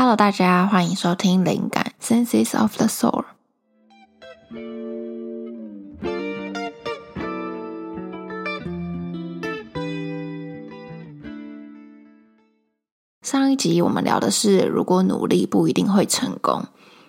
Hello，大家欢迎收听灵感 Senses of the Soul。上一集我们聊的是，如果努力不一定会成功。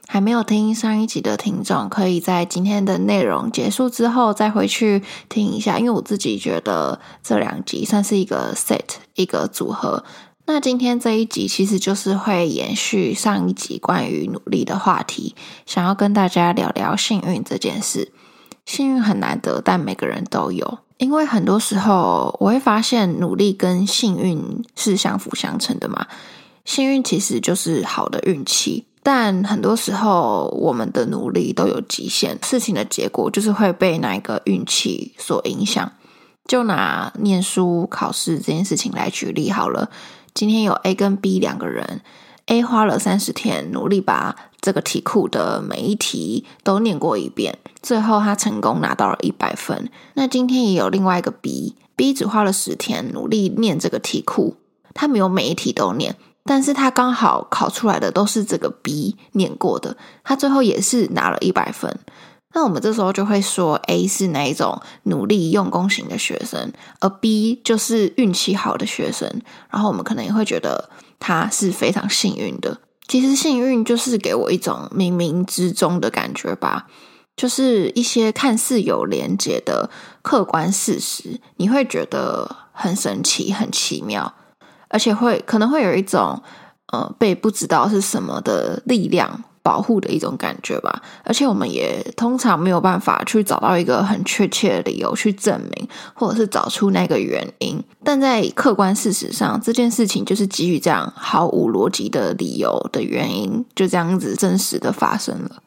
还没有听上一集的听众，可以在今天的内容结束之后再回去听一下，因为我自己觉得这两集算是一个 set 一个组合。那今天这一集其实就是会延续上一集关于努力的话题，想要跟大家聊聊幸运这件事。幸运很难得，但每个人都有。因为很多时候我会发现，努力跟幸运是相辅相成的嘛。幸运其实就是好的运气。但很多时候，我们的努力都有极限，事情的结果就是会被那一个运气所影响。就拿念书考试这件事情来举例好了。今天有 A 跟 B 两个人，A 花了三十天努力把这个题库的每一题都念过一遍，最后他成功拿到了一百分。那今天也有另外一个 B，B 只花了十天努力念这个题库，他没有每一题都念。但是他刚好考出来的都是这个 B 念过的，他最后也是拿了一百分。那我们这时候就会说 A 是哪一种努力用功型的学生，而 B 就是运气好的学生。然后我们可能也会觉得他是非常幸运的。其实幸运就是给我一种冥冥之中的感觉吧，就是一些看似有连结的客观事实，你会觉得很神奇、很奇妙。而且会可能会有一种呃被不知道是什么的力量保护的一种感觉吧。而且我们也通常没有办法去找到一个很确切的理由去证明，或者是找出那个原因。但在客观事实上，这件事情就是基于这样毫无逻辑的理由的原因，就这样子真实的发生了。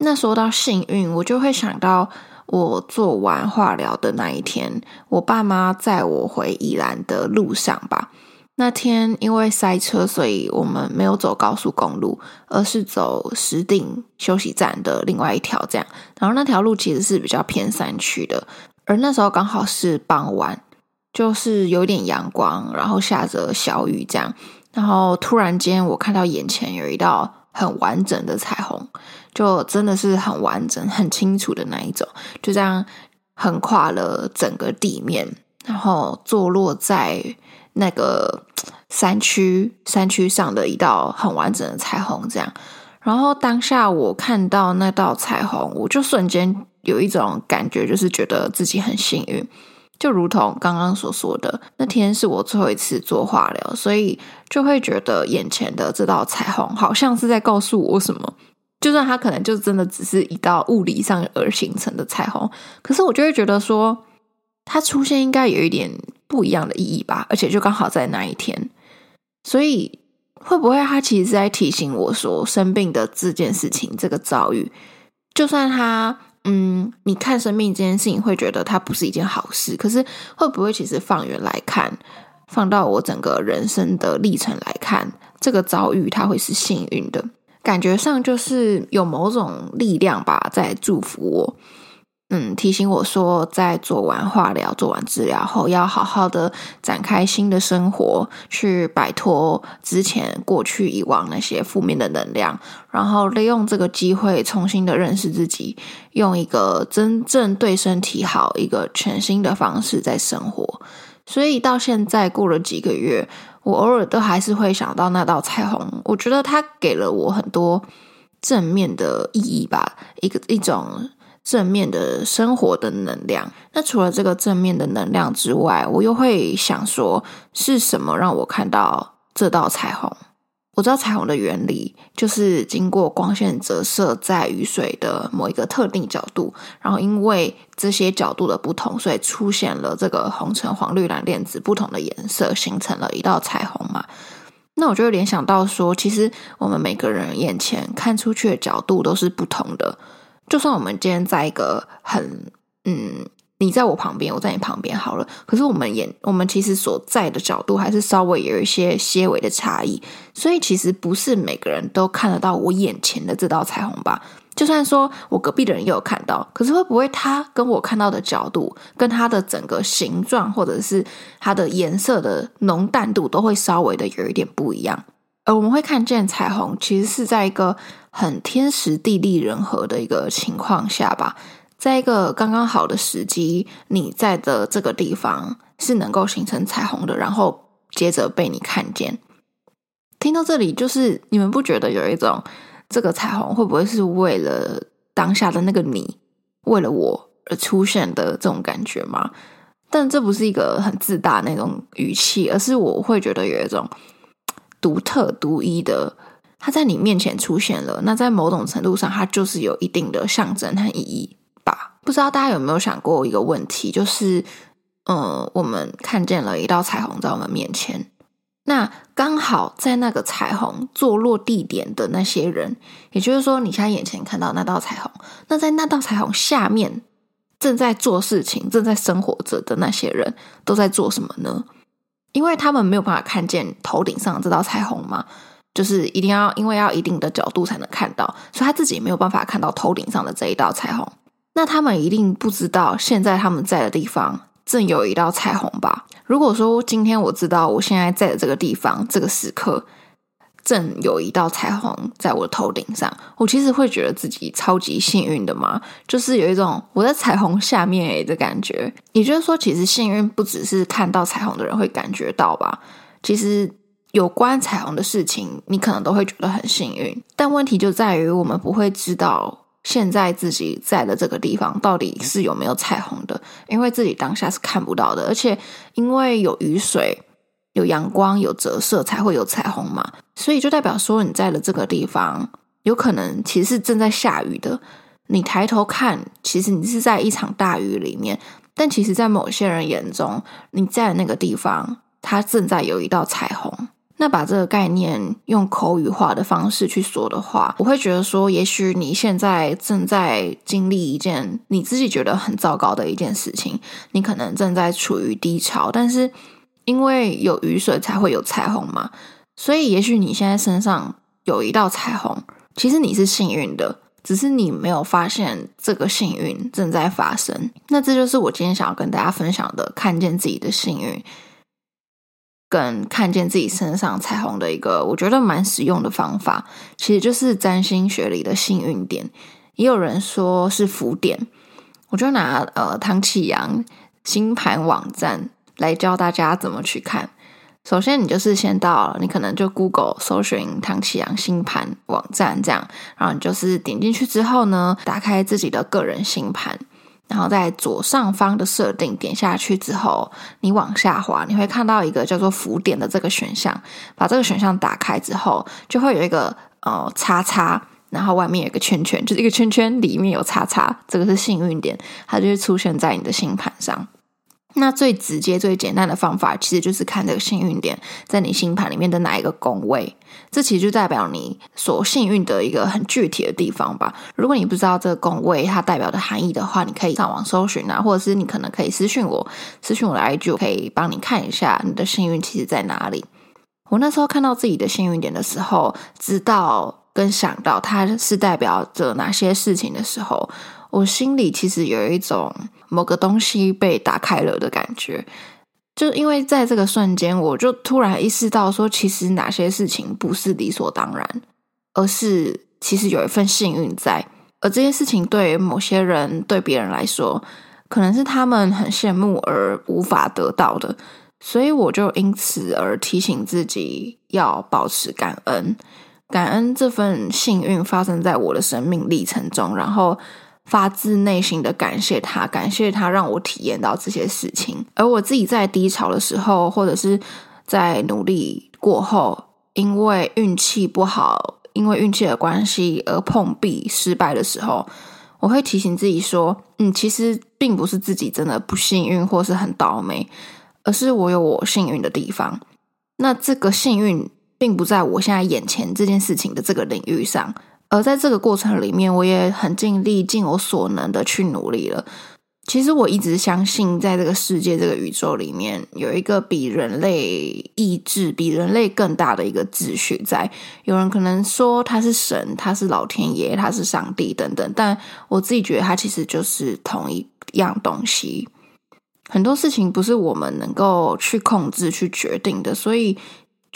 那说到幸运，我就会想到我做完化疗的那一天，我爸妈载我回宜兰的路上吧。那天因为塞车，所以我们没有走高速公路，而是走石碇休息站的另外一条。这样，然后那条路其实是比较偏山区的，而那时候刚好是傍晚，就是有点阳光，然后下着小雨，这样。然后突然间，我看到眼前有一道很完整的彩虹，就真的是很完整、很清楚的那一种，就这样横跨了整个地面，然后坐落在。那个山区山区上的一道很完整的彩虹，这样。然后当下我看到那道彩虹，我就瞬间有一种感觉，就是觉得自己很幸运。就如同刚刚所说的，那天是我最后一次做化疗，所以就会觉得眼前的这道彩虹好像是在告诉我什么。就算它可能就真的只是一道物理上而形成的彩虹，可是我就会觉得说，它出现应该有一点。不一样的意义吧，而且就刚好在那一天，所以会不会他其实在提醒我说，生病的这件事情，这个遭遇，就算他，嗯，你看生命这件事情会觉得它不是一件好事，可是会不会其实放远来看，放到我整个人生的历程来看，这个遭遇它会是幸运的，感觉上就是有某种力量吧，在祝福我。嗯，提醒我说，在做完化疗、做完治疗后，要好好的展开新的生活，去摆脱之前过去以往那些负面的能量，然后利用这个机会重新的认识自己，用一个真正对身体好、一个全新的方式在生活。所以到现在过了几个月，我偶尔都还是会想到那道彩虹，我觉得它给了我很多正面的意义吧，一个一种。正面的生活的能量。那除了这个正面的能量之外，我又会想说，是什么让我看到这道彩虹？我知道彩虹的原理就是经过光线折射在雨水的某一个特定角度，然后因为这些角度的不同，所以出现了这个红橙黄绿蓝靛紫不同的颜色，形成了一道彩虹嘛。那我就联想到说，其实我们每个人眼前看出去的角度都是不同的。就算我们今天在一个很嗯，你在我旁边，我在你旁边好了。可是我们眼，我们其实所在的角度还是稍微有一些些微的差异。所以其实不是每个人都看得到我眼前的这道彩虹吧？就算说我隔壁的人也有看到，可是会不会他跟我看到的角度，跟他的整个形状，或者是它的颜色的浓淡度，都会稍微的有一点不一样？而我们会看见彩虹，其实是在一个很天时地利人和的一个情况下吧，在一个刚刚好的时机，你在的这个地方是能够形成彩虹的，然后接着被你看见。听到这里，就是你们不觉得有一种这个彩虹会不会是为了当下的那个你，为了我而出现的这种感觉吗？但这不是一个很自大那种语气，而是我会觉得有一种。独特独一的，它在你面前出现了，那在某种程度上，它就是有一定的象征和意义吧。不知道大家有没有想过一个问题，就是，嗯，我们看见了一道彩虹在我们面前，那刚好在那个彩虹坐落地点的那些人，也就是说，你现在眼前看到那道彩虹，那在那道彩虹下面正在做事情、正在生活着的那些人都在做什么呢？因为他们没有办法看见头顶上这道彩虹嘛，就是一定要因为要一定的角度才能看到，所以他自己没有办法看到头顶上的这一道彩虹。那他们一定不知道现在他们在的地方正有一道彩虹吧？如果说今天我知道我现在在的这个地方，这个时刻。正有一道彩虹在我头顶上，我其实会觉得自己超级幸运的嘛，就是有一种我在彩虹下面诶的感觉。也就是说，其实幸运不只是看到彩虹的人会感觉到吧？其实有关彩虹的事情，你可能都会觉得很幸运。但问题就在于，我们不会知道现在自己在的这个地方到底是有没有彩虹的，因为自己当下是看不到的，而且因为有雨水。有阳光、有折射，才会有彩虹嘛。所以就代表说，你在的这个地方，有可能其实是正在下雨的。你抬头看，其实你是在一场大雨里面。但其实，在某些人眼中，你在那个地方，它正在有一道彩虹。那把这个概念用口语化的方式去说的话，我会觉得说，也许你现在正在经历一件你自己觉得很糟糕的一件事情，你可能正在处于低潮，但是。因为有雨水才会有彩虹嘛，所以也许你现在身上有一道彩虹，其实你是幸运的，只是你没有发现这个幸运正在发生。那这就是我今天想要跟大家分享的，看见自己的幸运，跟看见自己身上彩虹的一个我觉得蛮实用的方法，其实就是占星学里的幸运点，也有人说是福点。我就拿呃唐启阳星盘网站。来教大家怎么去看。首先，你就是先到，你可能就 Google 搜寻唐启阳星盘网站，这样，然后你就是点进去之后呢，打开自己的个人星盘，然后在左上方的设定点下去之后，你往下滑，你会看到一个叫做浮点的这个选项。把这个选项打开之后，就会有一个呃叉叉，然后外面有一个圈圈，就是一个圈圈里面有叉叉，这个是幸运点，它就会出现在你的星盘上。那最直接、最简单的方法，其实就是看这个幸运点在你星盘里面的哪一个宫位，这其实就代表你所幸运的一个很具体的地方吧。如果你不知道这个宫位它代表的含义的话，你可以上网搜寻啊，或者是你可能可以私讯我，私讯我的 IG，可以帮你看一下你的幸运其实在哪里。我那时候看到自己的幸运点的时候，知道跟想到它是代表着哪些事情的时候。我心里其实有一种某个东西被打开了的感觉，就因为在这个瞬间，我就突然意识到说，其实哪些事情不是理所当然，而是其实有一份幸运在，而这些事情对某些人、对别人来说，可能是他们很羡慕而无法得到的，所以我就因此而提醒自己要保持感恩，感恩这份幸运发生在我的生命历程中，然后。发自内心的感谢他，感谢他让我体验到这些事情。而我自己在低潮的时候，或者是在努力过后，因为运气不好，因为运气的关系而碰壁失败的时候，我会提醒自己说：“嗯，其实并不是自己真的不幸运或是很倒霉，而是我有我幸运的地方。那这个幸运并不在我现在眼前这件事情的这个领域上。”而在这个过程里面，我也很尽力、尽我所能的去努力了。其实我一直相信，在这个世界、这个宇宙里面，有一个比人类意志、比人类更大的一个秩序在。有人可能说他是神，他是老天爷，他是上帝等等，但我自己觉得，他其实就是同一样东西。很多事情不是我们能够去控制、去决定的，所以。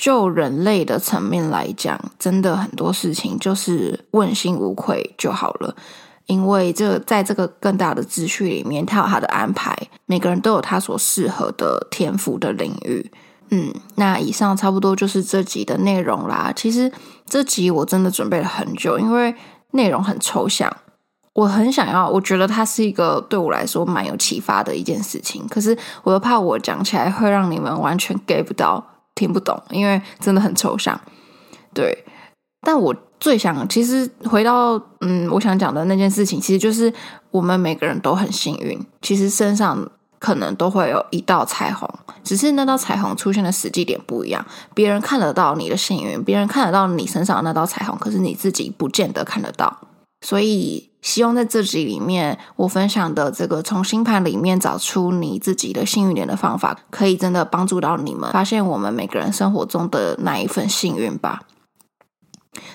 就人类的层面来讲，真的很多事情就是问心无愧就好了。因为这在这个更大的秩序里面，它有它的安排，每个人都有他所适合的天赋的领域。嗯，那以上差不多就是这集的内容啦。其实这集我真的准备了很久，因为内容很抽象，我很想要，我觉得它是一个对我来说蛮有启发的一件事情。可是我又怕我讲起来会让你们完全 get 不到、听不懂，因为真的很抽象。对，但我。最想，其实回到嗯，我想讲的那件事情，其实就是我们每个人都很幸运，其实身上可能都会有一道彩虹，只是那道彩虹出现的时机点不一样。别人看得到你的幸运，别人看得到你身上那道彩虹，可是你自己不见得看得到。所以，希望在这集里面，我分享的这个从星盘里面找出你自己的幸运点的方法，可以真的帮助到你们发现我们每个人生活中的那一份幸运吧。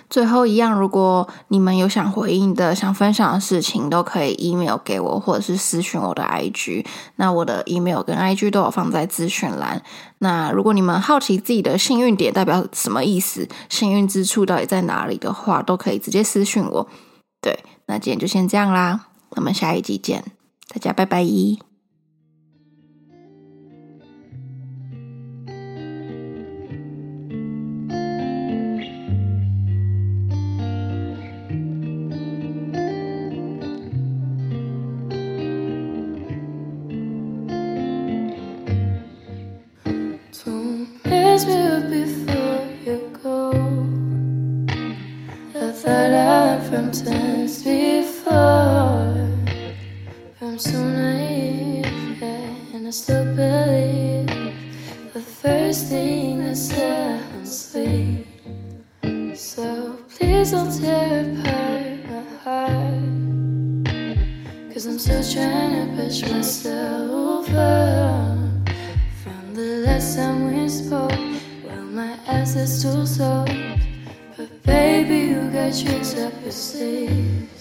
最后一样，如果你们有想回应的、想分享的事情，都可以 email 给我，或者是私讯我的 IG。那我的 email 跟 IG 都有放在资讯栏。那如果你们好奇自己的幸运点代表什么意思，幸运之处到底在哪里的话，都可以直接私讯我。对，那今天就先这样啦，我们下一集见，大家拜拜。Yes, I Cause I'm still trying to push myself up. From the last time we spoke Well, my ass is too soft But baby, you got tricks up your sleeve